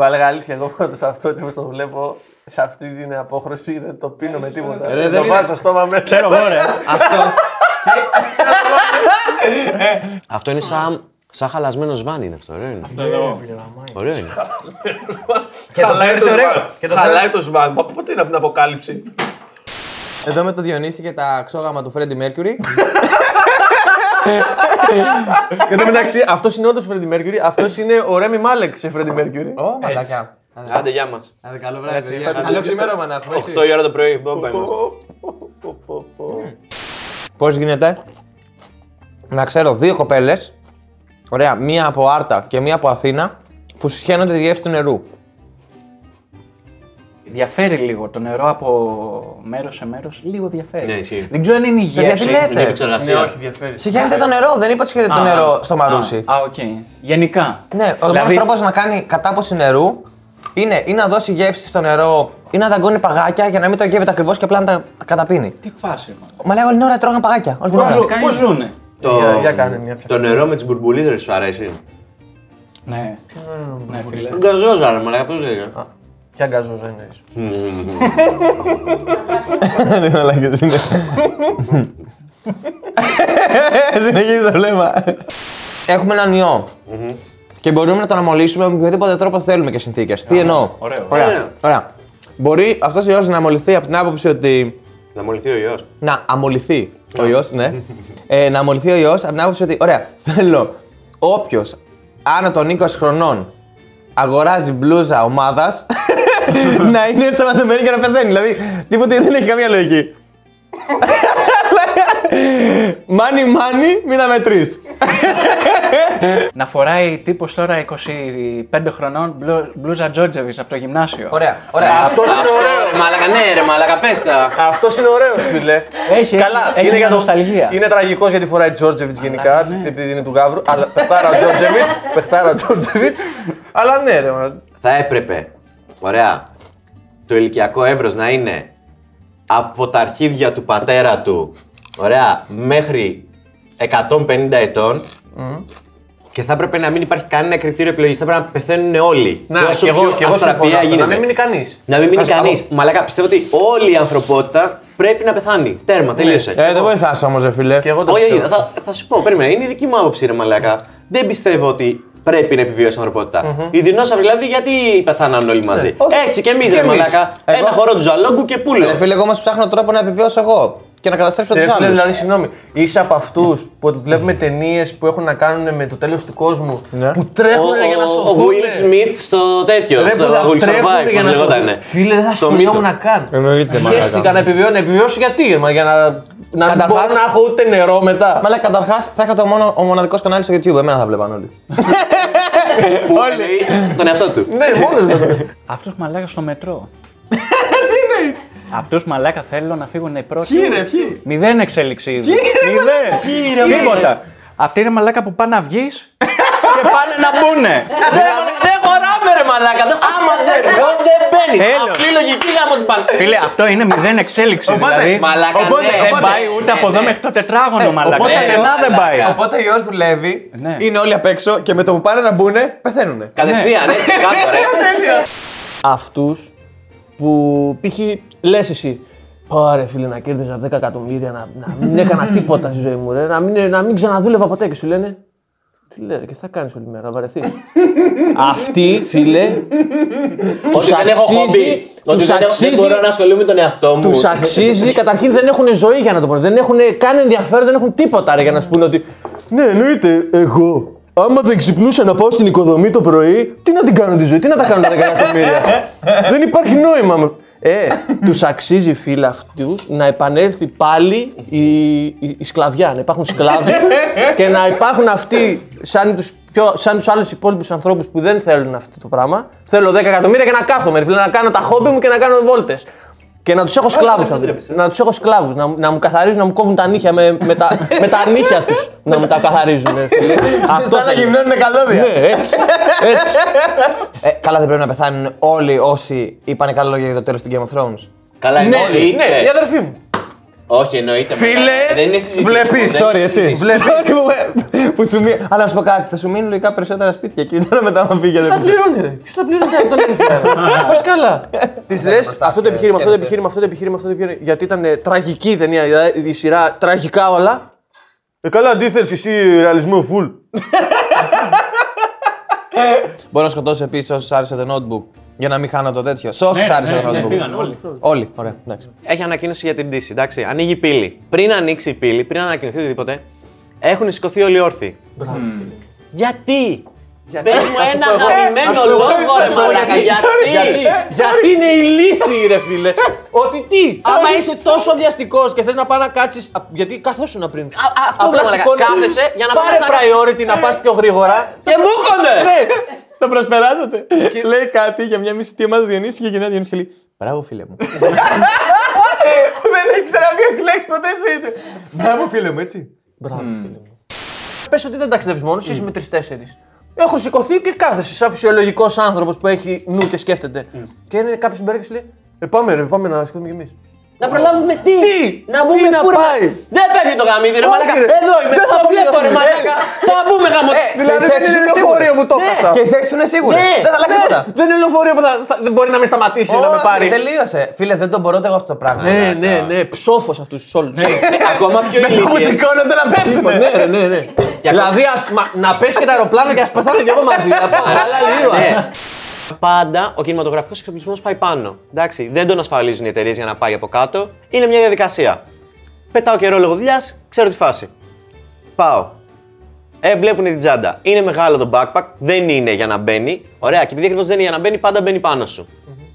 Εγώ έλεγα αλήθεια, εγώ πάντω αυτό έτσι όπως το βλέπω, σε αυτή την απόχρωση δεν το πίνω με τίποτα. Ρε, Δεν δεν το είναι- πάω στο στόμα μέσα. Ξέρω εγώ, ρε. Αυτό. αυτό είναι σαν, σαν χαλασμένος σβάνι είναι αυτό. Ωραίο είναι. Αυτό εδώ. Ωραίο είναι. Και το Χαλάει θεωρείς το ωραίο. σβάν. Και το Χαλάει το σβάν. Πα- Πότε είναι από την αποκάλυψη; Εδώ με το Διονύση και τα ξόγαμα του Freddie Mercury. Εν τω μεταξύ, αυτός είναι όντως Freddie Mercury, αυτός είναι ο Ράμι Μάλεκ σε Freddie Mercury. Ω, μαλακία. Άντε, γεια μας. Άντε, καλό βράδυ, Έτσι, παιδιά. άντε. Καλό ξημέρωμα να έχουμε, έτσι. 8 η ώρα το πρωί. Μπόμπα είμαστε. Πώς γίνεται να ξέρω δύο κοπέλες, ωραία, μία από Άρτα και μία από Αθήνα, που συχαίνονται τη γεύση του νερού. Διαφέρει λίγο το νερό από μέρος σε μέρος. Λίγο διαφέρει. Ναι, ισχύει. Δεν ξέρω αν είναι η Παιδιά, τι γεύση. λέτε; Είναι επεξεργασία. διαφέρει. Συχαίνεται το νερό, δεν είπα ότι συχαίνεται το Α, νερό στο Μαρούσι. Α, α, οκ. Γενικά. Ναι, ο Δηλαδή- μόνος τρόπος να κάνει κατάποση νερού είναι ή να δώσει γεύση στο νερό ή να δαγκώνει παγάκια για να μην το γεύεται ακριβώς και απλά να τα καταπίνει. Τι φάση, μάλλον. Μα λέγω όλη την ώρα τρώγαν παγάκια. Όλη την ώρα. Πώς ζουνε. Το, Για- για κάνε μια το νερό με τις μπουρμπουλίδρες σου αρέσει; Ναι. Ναι, φίλε. Γκαζόζα ρε μαλάκα, πώς λέγεται. Ποια γκαζόζα εννοείς. Δεν μαλάκες είναι. Συνεχίζει το βλέμμα. Έχουμε έναν ιό. Και μπορούμε να τον αμολύσουμε με οποιοδήποτε τρόπο θέλουμε και συνθήκες. Τι εννοώ; ωραίο. Ωραία. Ωραία. Ωραία. Μπορεί αυτός ο ιός να αμολυθεί από την άποψη ότι. Να μολυθεί ο ιός. Να αμολυθεί ο ιός, ναι. ε, να αμολυθεί ο ιός από την άποψη ότι. Ωραία, θέλω όποιος άνω των 20 χρονών αγοράζει μπλούζα ομάδας να είναι ενσωματωμένη και να πεθαίνει. Δηλαδή, τίποτα δεν έχει καμία λογική. Μάνι, μάνι, μην τα μετρείς. Να φοράει τύπος τώρα 25 χρονών μπλου- μπλούζα Τζόρτζεβιτ από το γυμνάσιο. Ωραία, ωραία. Αυτός είναι ωραίος. Μαλάκα, ναι ρε μαλάκα, πες τα. Αυτός είναι ωραίος, φίλε. Έχει, Καλά, έχει είναι, για το... νοσταλγία. είναι τραγικός γιατί φοράει Τζόρτζεβιτς γενικά, επειδή είναι του Γαύρου. Αλλά παιχτάρα ο Τζόρτζεβιτς, παιχτάρα ο Τζόρτζεβιτς. Αλλά ναι, ρε. μα. Θα έπρεπε, ωραία, το ηλικιακό εύρος να είναι από τα αρχίδια του πατέρα του, ωραία, μέχρι 150 ετών και θα έπρεπε να μην υπάρχει κανένα κριτήριο επιλογής, θα έπρεπε να πεθαίνουν όλοι. Να, όσο και εγώ, πιο και εγώ αστραπία συμφωνώ. αυτό, Να γίνεται. μην μείνει κανείς. Να μην μείνει κανείς. Μαλάκα, πιστεύω ότι όλη η ανθρωπότητα πρέπει να πεθάνει. Τέρμα, τελείωσε. Ε, δεν βοηθάς όμως, ρε φίλε. Και εγώ το Όχι, όχι, πιστεύω. θα, θα σου πω, περίμενε. Είναι η δική μου άποψη, ρε Μαλάκα. Δεν πιστεύω ότι πρέπει να επιβιώσει η ανθρωπότητα. Οι δεινόσαυροι δηλαδή, γιατί πεθάναν όλοι μαζί; Όχι. Έτσι και εμείς, Και ρε εμείς. Μαλάκα. Εγώ- Ένα χορό του ζαλόγκου και πούλο. Ρε φίλε, εγώ όμως ψάχνω τρόπο να επιβιώσω εγώ και να καταστρέψω Ε, τους φίλε, άλλους. δηλαδή, συγγνώμη, είσαι από αυτούς που βλέπουμε ταινίες που έχουν να κάνουν με το τέλος του κόσμου Ναι. που τρέχουν για να ο, ο σωθούν. Will Smith στο τέτοιο. Ρε, στο που θα Will τρέχουν Survive, για πώς να σωθούν. λεγότανε. Φίλε, δεν θα Στο σχολιόμουν Μύθο. να καν. Εννοείται, Χαίστηκα μαλάκα. να επιβιώσω. Να επιβιώσω γιατί, ρε, μα, για να, να μην Καταρχάς- μπορώ να έχω ούτε νερό μετά. Μα καταρχάς θα είχα το μόνο, ο μοναδικός κανάλι στο YouTube. Εμένα θα βλέπαν όλοι. Που λέει τον εαυτό του. Ναι, μόνος με Αυτός μαλάκας στο μετρό. Αυτούς μαλάκα θέλω να φύγουν οι πρώτοι. Ποιοι ρε, ποιοι; Μηδέν εξέλιξη ήδη. Μηδέν. Τίποτα. Αυτοί είναι μαλάκα που πάνε να βγεις και πάνε να μπουνε. Δεν χωράμε, ρε Μαλάκα. Δεν- Άμα δεν δεν μπαίνεις. Τέλος. Απλή λογική γάμο την πάνε. Φίλε, αυτό είναι μηδέν εξέλιξη. δηλαδή μαλάκα, οπότε- ναι. δεν οπότε- πάει ούτε από εδώ μέχρι το τετράγωνο, μαλάκα. οπότε Πουθενά ο- δεν πάει. Οπότε ο ιό δουλεύει, Ναι. είναι όλοι απ' έξω και με το που πάνε να μπουνε, πεθαίνουνε. Κατευθείαν, έτσι, κάτω, ρε. αυτούς που π.χ. λες εσύ. Πάρε φίλε να κέρδιζα 10 εκατομμύρια, να, να μην έκανα τίποτα στη ζωή μου, ρε, να, μην, να μην ξαναδούλευα ποτέ. Και σου λένε, τι λέει, ρε, και τι θα κάνεις όλη μέρα, να βαρεθεί. Αυτοί, φίλε, Ότι δεν έχω χόμπι. Ότι τους δεν, έχω- δεν αξίζει- μπορώ να ασχολούμαι με τον εαυτό μου. τους αξίζει. Καταρχήν δεν έχουν ζωή για να το πούνε. Δεν έχουν καν ενδιαφέρον, δεν έχουν τίποτα ρε, για να σου πούνε ότι. Ναι, εννοείται, εγώ. Άμα δεν ξυπνούσα να πάω στην οικοδομή το πρωί, τι να την κάνω τη ζωή, τι να τα κάνω τα 10 εκατομμύρια; δεν υπάρχει νόημα. Με- Ε, τους αξίζει φίλε αυτούς να επανέλθει πάλι η, η, η σκλαβιά. Να υπάρχουν σκλάβοι και να υπάρχουν αυτοί σαν τους πιο, σαν τους άλλους υπόλοιπους ανθρώπους που δεν θέλουν αυτό το πράγμα. Θέλω 10 εκατομμύρια και να κάθομαι, ρε φίλε, να κάνω τα χόμπι μου και να κάνω βόλτες. Και να τους έχω σκλάβους. Να τους έχω σκλάβους. Να, να μου καθαρίζουν, να μου κόβουν τα νύχια με, με, τα, με τα νύχια τους. Να μου τα καθαρίζουν. ρε φίλε. Αυτό Σαν να θέλω. γυμνώνουν καλώδια. Ναι, έτσι. έτσι. Ε, καλά, δεν πρέπει να πεθάνουν όλοι όσοι είπαν καλά λόγια για το τέλος του Game of Thrones. Καλά, είναι ναι, όλοι. ναι, η αδερφή μου. Όχι, εννοείται. Φίλε, μαλάκα. δεν είναι συζήτηση. βλέπεις, δεν είναι Sorry, εσύ. συζήτηση. Βλέπεις που σου μείνει. Αλλά να σου πω κάτι, θα σου μείνουν λογικά περισσότερα σπίτια εκεί. Τώρα μετά μα φύγει. Ποιο τα πληρώνει, ρε. Ποιος τα πληρώνει από τον Ερυθρέα. Πας καλά. Τη λες αυτό το επιχείρημα, αυτό το σκέφτεσαι. επιχείρημα, αυτό το επιχείρημα, αυτό το επιχείρημα. Γιατί ήταν ε, τραγική η ταινία, δηλαδή, η σειρά τραγικά όλα. Ε, καλά, αντίθεση εσύ ρεαλισμό full. Μπορώ να σκοτώσω επίσης όσους άρεσε το notebook για να μην χάνω το τέτοιο. Σε όσους άρεσε το notebook. φύγαν όλοι. Όλοι, ωραία. Εντάξει. Έχει ανακοίνωση για την πτήση. Εντάξει, ανοίγει η πύλη. Πριν ανοίξει η πύλη, πριν ανακοινωθεί οτιδήποτε, έχουν σηκωθεί όλοι όρθιοι. Γιατί! Πες μου Θα σου ένα πω εγώ. αγαπημένο Θα σου πω εγώ. λόγο, Θα ρε σου πω μαλάκα, γιατί; γιατί! Γιατί; Είναι ηλίθιοι, ρε φίλε; Ότι τι, άμα είσαι τόσο βιαστικός και θες να πάει να κάτσεις. Γιατί καθόσουν πριν. αυτό Απλά μου λέγανε, σηκώνεσαι, κάθεσαι για να Πάρε πας να- priority να πας πιο γρήγορα. Και μπούκονται! Το προσπεράσατε. λέει κάτι για μια μισή ομάδα Διονύσης και γεννά Διονύσης και λέει Μπράβο, φίλε μου. Δεν ήξερα ποιο τη λέξη ποτέ εσύ είτε. Μπράβο, φίλε μου, έτσι. Μπράβο, φίλε μου. Πες ότι δεν ταξιδεύεις μόνος, είσαι με τρει-τέσσερι. Έχουν σηκωθεί και κάθεσαι σαν φυσιολογικός άνθρωπος που έχει νου και σκέφτεται. Και είναι κάποιος στην πέρα και σου λέει: Ε, πάμε, ρε, πάμε να σηκωθούμε κι εμείς. Να προλάβουμε τι! Τι! Να μπούμε Τι να πού, ρε, πάει! Δεν πέφτει το γαμίδι, ρε Όχι, μαλάκα. ρε. Εδώ είμαι, Δεν θα το πει βλέπω, αυτό, ρε ρε. μαλάκα. Θα μπούμε γαμο. Δηλαδή Και δεν θες είναι είναι λεωφορείο που το Ναι. έχασα. Και οι θέσεις είναι σίγουρες. Ναι. Δεν θα αλλάξει Ναι, τίποτα. Δεν είναι λεωφορείο που θα, θα- δεν μπορεί να με σταματήσει να με Όχι, πάρει. Τελείωσε. Φίλε, δεν τον μπορώ εγώ αυτό το πράγμα. Ναι, ναι, ναι, ψόφος αυτούς τους όλους. Ακόμα πιο Που ηλίθιες. σηκώνονται να πέφτουν. Ναι, ρε, ναι, ναι. Δηλαδή ας- μα- να πέσει και το αεροπλάνο και ας πεθάνω κι εγώ μαζί. Να πάω καλά λίγο. Ναι. Πάντα ο κινηματογραφικός εξοπλισμός πάει πάνω. Εντάξει, δεν τον ασφαλίζουν οι εταιρείες για να πάει από κάτω. Είναι μια διαδικασία. Πετάω καιρό λόγω δουλειάς, ξέρω τη φάση. Πάω. Ε, βλέπουν την τσάντα. Είναι μεγάλο το backpack, δεν είναι για να μπαίνει. Ωραία, και επειδή ακριβώς δεν είναι για να μπαίνει, πάντα μπαίνει πάνω σου.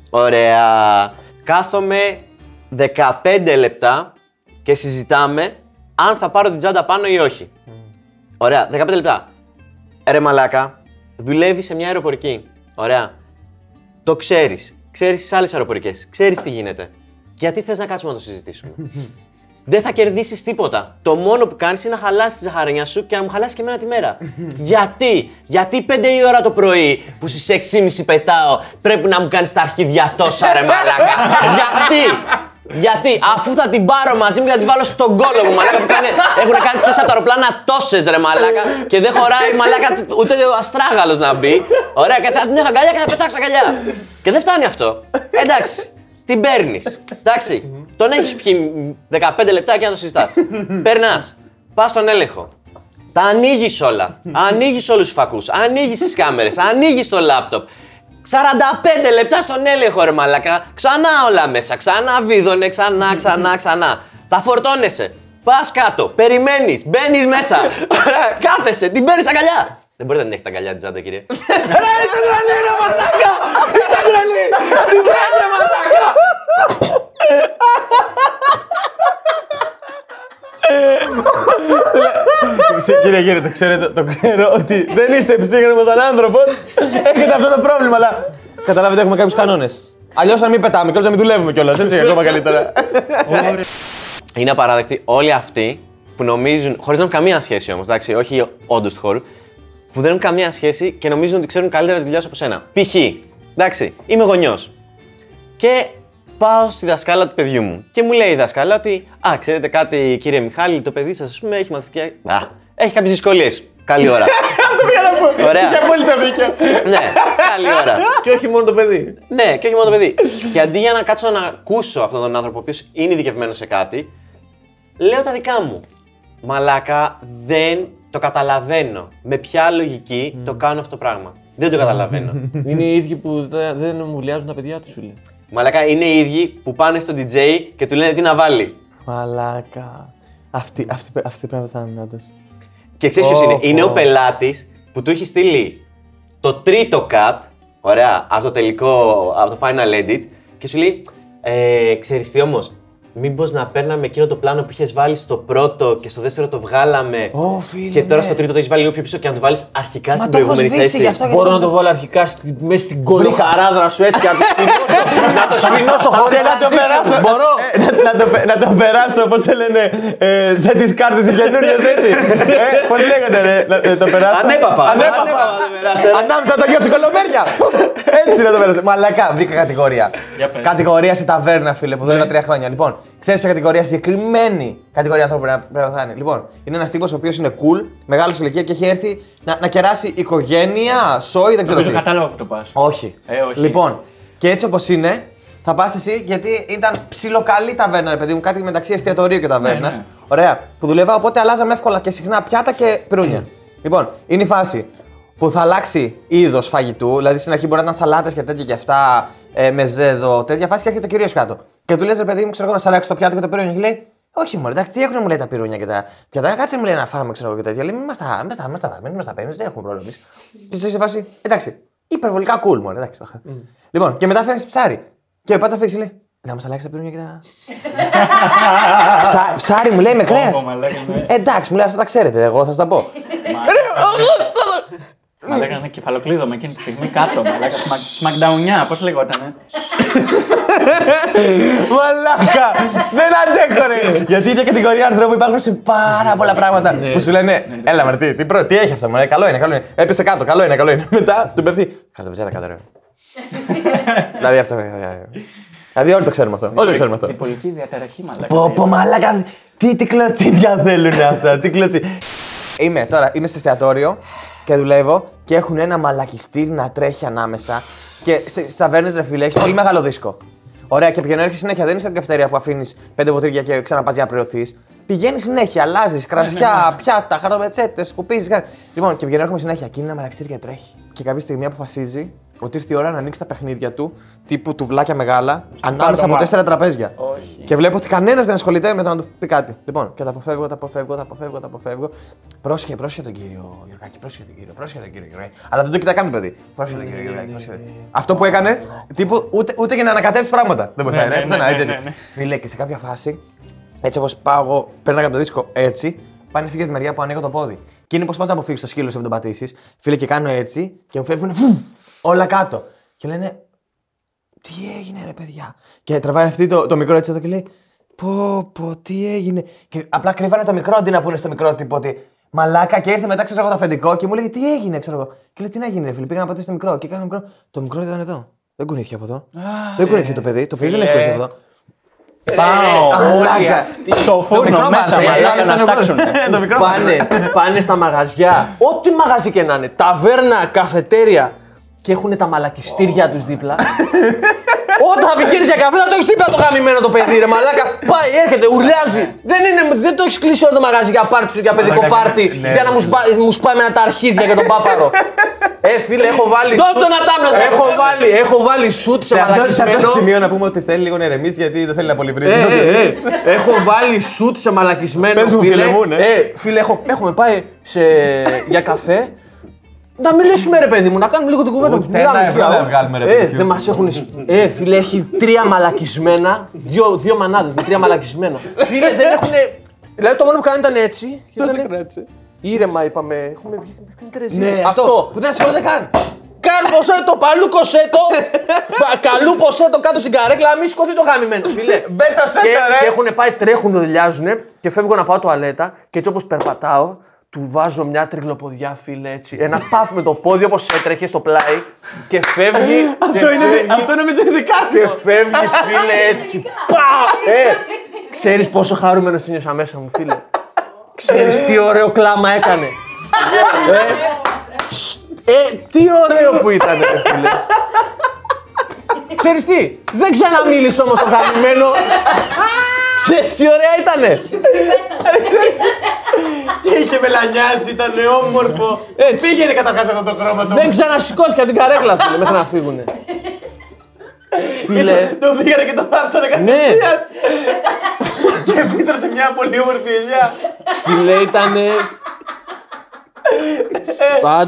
Ωραία. Κάθομαι 15 λεπτά και συζητάμε αν θα πάρω την τσάντα πάνω ή όχι. Ωραία, 15 λεπτά. Ρε μαλάκα, δουλεύει σε μια αεροπορική. Ωραία. Το ξέρεις. Ξέρεις τις άλλες αεροπορικές. Ξέρεις τι γίνεται. Γιατί θες να κάτσουμε να το συζητήσουμε; Δεν θα κερδίσεις τίποτα. Το μόνο που κάνεις είναι να χαλάσει τη ζαχαρένια σου και να μου χαλάσει και εμένα τη μέρα. Γιατί, γιατί 5 η ώρα το πρωί που στις 6.30 πετάω πρέπει να μου κάνεις τα αρχίδια τόσα ρε μαλάκα; Γιατί, γιατί, αφού θα την πάρω μαζί μου και θα την βάλω στον κόλο μου, μαλάκα που κάνε, έχουν κάνει πτήσει από τα αεροπλάνα τόσες ρε μαλάκα και δεν χωράει μαλάκα ούτε ο αστράγαλος να μπει. Ωραία, και θα την έχω αγκαλιά και θα πετάξω αγκαλιά. Και δεν φτάνει αυτό. Εντάξει, την παίρνεις. Εντάξει, τον έχεις πιει 15 λεπτά και να το συζητάς. Περνάς, πας στον έλεγχο. Τα ανοίγεις όλα. Ανοίγεις όλους τους φακούς. Ανοίγεις τις κάμερες. Ανοίγεις το λάπτοπ. 45 λεπτά στον έλεγχο, ρε μαλακά. Ξανά όλα μέσα. Ξανά βίδωνε, ξανά, ξανά, ξανά. Τα φορτώνεσαι. Πας κάτω, περιμένεις, μπαίνεις μέσα. Ωραία, Κάθεσαι, την παίρνεις αγκαλιά. Δεν μπορείτε να την έχετε αγκαλιά την τσάντα, κύριε. Ρε, είσαι τρελή, ρε μαλάκα! Είσαι τρελή! Την παίρνει, ρε μαλάκα! Κύριε Γέρε, το, ξέρετε, το ξέρω ότι δεν είστε ψύχρεμο σαν άνθρωπος. Έχετε αυτό το πρόβλημα, αλλά. Καταλάβετε, έχουμε κάποιους κανόνες. Αλλιώς να μην πετάμε και να μην δουλεύουμε κιόλας. Έτσι, ακόμα καλύτερα. Είναι απαράδεκτοι όλοι αυτοί που νομίζουν, χωρίς να έχουν καμία σχέση όμως, εντάξει, όχι όντως του χώρου, που δεν έχουν καμία σχέση και νομίζουν ότι ξέρουν καλύτερα τη δουλειά σου από σένα. Π.χ. Εντάξει, είμαι γονιός. Και πάω στη δασκάλα του παιδιού μου. Και μου λέει η δασκάλα ότι, Α, ξέρετε κάτι, κύριε Μιχάλη, το παιδί σας, ας πούμε, έχει μαθητική. Α, έχει κάποιες δυσκολίες. Καλή ώρα. Ωραία. Για απόλυτα δίκιο. ναι, καλή ώρα. Και όχι μόνο το παιδί. Ναι, και όχι μόνο το παιδί. και αντί για να κάτσω να ακούσω αυτόν τον άνθρωπο, ο οποίος είναι ειδικευμένος σε κάτι, λέω τα δικά μου. Μαλάκα, δεν το καταλαβαίνω. Με ποια λογική το κάνω αυτό το πράγμα. Δεν το καταλαβαίνω. Είναι οι ίδιοι που δεν δεν μου βουλιάζουν τα παιδιά τους, φίλε. Μαλάκα, είναι οι ίδιοι που πάνε στο DJ και του λένε τι να βάλει. Μαλάκα. Αυτή, αυτή, αυτή πρέπει να πεθάνουν, όντως. Και ξέρεις ποιος Πω, είναι; Είναι πω. ο πελάτης που του έχει στείλει το τρίτο cut, ωραία, από το τελικό, από το final edit, και σου λέει, ε, ξέρεις τι όμως, μήπως να παίρναμε εκείνο το πλάνο που είχες βάλει στο πρώτο και στο δεύτερο το βγάλαμε Ω, φίλε, και τώρα ναι. στο τρίτο το έχεις βάλει λίγο πιο πίσω και να το βάλεις αρχικά στην το έχω προηγούμενη σβήσει θέση. γι' αυτό. Μπορώ να το βάλω αρχικά στη, μέσα στην κόλλη χαράδρα σου έτσι και να το σφινώσω. Να το σφινώσω χωρίς Και να το περάσω. Μπορώ. Ε, να, να το, πε- να το περάσω, πώ το λένε, ε, σε τις κάρτες τι καινούριε, έτσι. ε, πώς λέγεται, ρε, να ε, το περάσω. Ανέπαφα. Ανέπαφα. Ανέπαφα το περάσω, ρε. Ανάμεσα το γιο σου κολομέρια. Έτσι να το πέρασε. Μαλακά, βρήκα κατηγορία. Για πες. Κατηγορία σε ταβέρνα, φίλε, που δούλευα τρία χρόνια. Λοιπόν, ξέρεις ποια κατηγορία συγκεκριμένη κατηγορία ανθρώπου πρέπει να- πρέπει να θα είναι; Λοιπόν, είναι ένας τύπος ο οποίος είναι cool, μεγάλος σε ηλικία και έχει έρθει να, να κεράσει οικογένεια, σόι, δεν ξέρω Νομίζω τι. κατάλαβα που το πας. Όχι. Ε, όχι. Λοιπόν, και έτσι όπως είναι, θα πας εσύ γιατί ήταν ψιλοκαλή ταβέρνα, ρε παιδί μου, κάτι μεταξύ εστιατορίου και ταβέρνας. Ναι, ναι. Ωραία. Που δουλεύα, οπότε αλλάζαμε εύκολα και συχνά πιάτα και πυρούνια. Λοιπόν, είναι η φάση που θα αλλάξει είδος φαγητού, δηλαδή στην αρχή μπορεί να ήταν σαλάτες και τέτοια και αυτά, ε, με ζέδο, τέτοια φάση και έρχεται το κυρίω πιάτο. Και του λες, ρε παιδί μου, ξέρω εγώ να σε αλλάξει το πιάτο και το πυρούνια. Και λέει, Όχι, μωρέ, εντάξει, τι έχουν μου λέει τα πυρούνια και τα πιάτα. Κάτσε μου λέει να φάμε, ξέρω εγώ και τέτοια. Λέει, μην μας τα, μην μας τα, μην μας τα, μην μας τα παίρνεις, δεν έχουμε πρόβλημα εμείς». Και είσαι σε φάση, εντάξει, υπερβολικά cool, μωρέ, εντάξει. Λοιπόν, και μετά φέρνει ψάρι. Και πάτσα φύγει, λέει, θα μα αλλάξει τα πυρούνια και τα. Ψά- ψάρι μου λέει με κρέα. Ω, μαλάκα, ναι. Εντάξει, μου λέει αυτά τα ξέρετε, εγώ θα σα τα πω. Μαλάκα είναι κεφαλοκλείδωμα εκείνη τη στιγμή κάτω. Μαλάκα σμακνταουνιά, πώ λεγότανε. Μαλάκα! Δεν αντέχω, ρε! Γιατί είναι κατηγορία ανθρώπου υπάρχουν σε πάρα πολλά πράγματα που σου λένε Έλα, μωρέ, τι, τι, προ- τι έχει αυτό, μωρέ, καλό είναι, καλό είναι. Έπεσε κάτω, καλό είναι, καλό είναι. Μετά του πέφτει. Κάτσε πεζέτα κάτω, ρε. Δηλαδή αυτό. Δηλαδή όλοι το ξέρουμε αυτό. Όλοι το ξέρουμε αυτό. Διπολική διαταραχή, μαλάκα. Πω, πω, μαλάκα. Τι, τι κλωτσίδια θέλουν αυτά, τι κλωτσί. Είμαι τώρα, είμαι σε εστιατόριο και δουλεύω και έχουν ένα μαλακιστήρι να τρέχει ανάμεσα. Και στι ταβέρνε, ρε φίλε, έχεις πολύ μεγάλο δίσκο. Ωραία, και πηγαίνω έρχεσαι συνέχεια. Δεν είναι σαν την καυτερία που αφήνεις πέντε ποτήρια και ξαναπά για να πληρωθείς. Πηγαίνεις συνέχεια, αλλάζεις κρασιά, πιάτα, χαρτοπετσέτε, σκουπίζεις. Κάνει. Λοιπόν, και πηγαίνω έρχομαι συνέχεια. Και είναι ένα μαλακιστήρι και τρέχει. Και κάποια στιγμή αποφασίζει ότι ήρθε η ώρα να ανοίξει τα παιχνίδια του, τύπου τουβλάκια μεγάλα, ανάμεσα από μάτι. τέσσερα τραπέζια. Όχι. Και βλέπω ότι κανένας δεν ασχολείται με το να του πει κάτι. Λοιπόν, και τα αποφεύγω, τα αποφεύγω, τα αποφεύγω, τα αποφεύγω. Πρόσχε, πρόσχε τον κύριο Γιωργάκη, πρόσχε τον κύριο, πρόσχε τον κύριο Γιωργάκη. Αλλά δεν το κοιτάει καν το παιδί. Πρόσχε τον κύριο Γιωργάκη. πρόσχε τον- Αυτό που έκανε, τύπου ούτε, ούτε για να ανακατέψει πράγματα. Δεν βοηθάει, ναι, ναι, ναι, πουθενά, ναι, έτσι, ναι, έτσι. ναι. Φίλε, και σε κάποια φάση, έτσι όπως πάω εγώ, πέρναγα από το δίσκο έτσι, πάνε φύγει από τη μεριά που ανοίγω το πόδι. Και είναι πώ πας να αποφύγεις το σκύλο σου με τον πατήσεις. Φίλε, και κάνω έτσι και μου φεύγουν φου, όλα κάτω. Και λένε, τι έγινε ρε παιδιά; Και τραβάει αυτή το, το μικρό έτσι εδώ και λέει Πω, πω, τι έγινε; Και απλά κρύβανε το μικρό αντί να πούνε στο μικρό τύπο ότι Μαλάκα και ήρθε μετά ξέρω εγώ το αφεντικό και μου λέει Τι έγινε, ξέρω εγώ; Και λέει Τι να γίνει, ρε φίλε. Πήγα να πατήσω το μικρό; Και έκανε το μικρό. Το μικρό ήταν εδώ. Δεν κουνήθηκε από εδώ. δεν κουνήθηκε το παιδί. Το παιδί δεν έχει φίλε. κουνηθεί από εδώ. Πάω. Μαλάκα. Στο φούρνο μικρό μέσα, μας, ε, μαλάκα, άλλος να ήταν εγώ. στάξουν. Το μικρό μας. Πάνε, πάνε στα μαγαζιά, ό,τι μαγαζί και να είναι, ταβέρνα, καφετέρια και έχουν τα μαλακιστήρια τους δίπλα. Όταν πηγαίνεις για καφέ, θα το έχεις δίπλα το γαμημένο το παιδί, ρε μαλάκα. Πάει, έρχεται, ουρλιάζει. Δεν, είναι, δεν το έχεις κλείσει όλο το μαγαζί για πάρτι σου, για παιδικό Μαλάκα, πάρτι, ναι, για να ναι, μου, ναι. σπά, μου σπάει με ένα τα αρχίδια και τον πάπαρο. Ε, φίλε, έχω βάλει. Δώσ' το ένα τάμπλετ. Έχω βάλει, έχω βάλει σουτ σε Σε αυτό, σε αυτό το μαλακισμένο. σημείο να πούμε ότι θέλει λίγο να ηρεμήσει γιατί δεν θέλει να Ε, πολυβρίζει. ε, ε. έχω βάλει σουτ σε μαλακισμένο. Πες μου, φίλε μου, ναι. Ε, φίλε, έχω, έχουμε πάει σε, για καφέ. Να μιλήσουμε ρε παιδί μου, να κάνουμε λίγο την κουβέντα Ούτε μας. Μιλάμε ένα εκεί, ευρώ α, δεν βγάλουμε, ρε Ε, παιδί μου. δεν μας έχουν... εισ- Ε, φίλε, έχει τρία μαλακισμένα, δύο, δύο μανάδες με τρία μαλακισμένο. φίλε, δεν έχουν... Δηλαδή το μόνο που κάνανε ήταν έτσι. και ήτανε- Ήρεμα είπαμε, έχουμε βγει στην Τερεζίνη. Ναι, αυτό που δεν ασχολείται καν. Κάρφο το παλού κοσέτο. πα- Καλού ποσέτο κάτω στην καρέκλα, να μην σηκωθεί το γαμημένο, φίλε. Μπέτα και, σέτα, ρε. και έχουν πάει, τρέχουν, δουλειάζουν και φεύγω να πάω τουαλέτα και έτσι όπως περπατάω, του βάζω μια τριγλοποδιά, φίλε, έτσι. Ένα παφ με το πόδι όπως έτρεχε στο πλάι και φεύγει. και Αυτό είναι, φεύγει, αυτό νομίζω είναι δικά Και σου. φεύγει, φίλε, έτσι. Πα! Ε, ξέρεις πόσο χαρούμενος νιώσα μέσα μου, φίλε; Ξέρεις τι ωραίο κλάμα έκανε; Ε, ε, τι ωραίο που ήταν, ρε φίλε; Ξέρεις τι, δεν ξαναμίλησε όμως το γαμημένο. Ξέρεις τι ωραία ήτανε; Και είχε μελανιάσει, ήταν όμορφο. Έτσι. Πήγαινε καταρχάς αυτό το χρώμα το Δεν ξανασηκώθηκε από την καρέκλα, φίλε, μέχρι να φύγουνε. Φίλε, Το πήγανε και το θάψανε ναι, κατευθείαν. Και φύτρωσε μια πολύ όμορφη ελιά. φίλε ήτανε... Πάντ...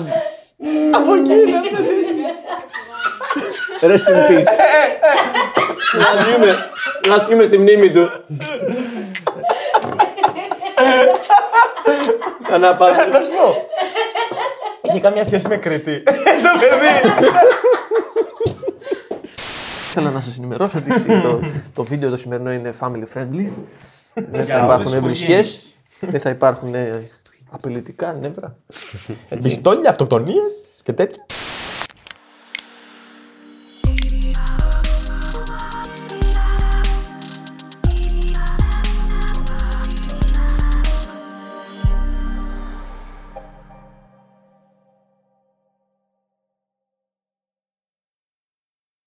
Από εκεί είναι αυτό. Rest in peace. Να πιούμε, να πιούμε στη μνήμη του. Αναπαύση. Να σου πω. Είχε καμιά σχέση με Κρήτη. Το παιδί. Θέλω να σας ενημερώσω ότι το, το βίντεο το σημερινό είναι family friendly. Δεν θα υπάρχουν βρισκές, δεν θα υπάρχουν ε, απειλητικά νεύρα. Πιστόλια, αυτοκτονίες και τέτοια.